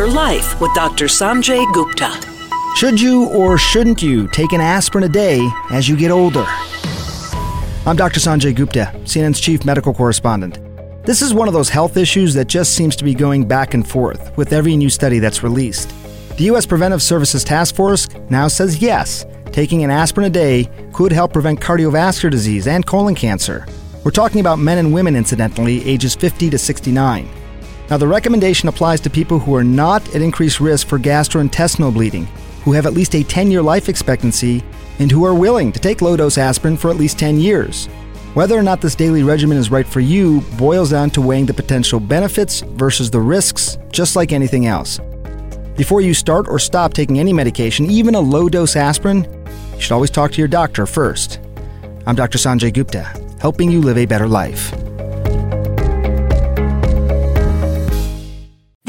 Better Life with Dr. Sanjay Gupta. Should you or shouldn't you take an aspirin a day as you get older? I'm Dr. Sanjay Gupta, CNN's chief medical correspondent. This is one of those health issues that just seems to be going back and forth with every new study that's released. The U.S. Preventive Services Task Force now says yes, taking an aspirin a day could help prevent cardiovascular disease and colon cancer. We're talking about men and women, incidentally, ages 50 to 69. Now, the recommendation applies to people who are not at increased risk for gastrointestinal bleeding, who have at least a 10 year life expectancy, and who are willing to take low dose aspirin for at least 10 years. Whether or not this daily regimen is right for you boils down to weighing the potential benefits versus the risks, just like anything else. Before you start or stop taking any medication, even a low dose aspirin, you should always talk to your doctor first. I'm Dr. Sanjay Gupta, helping you live a better life.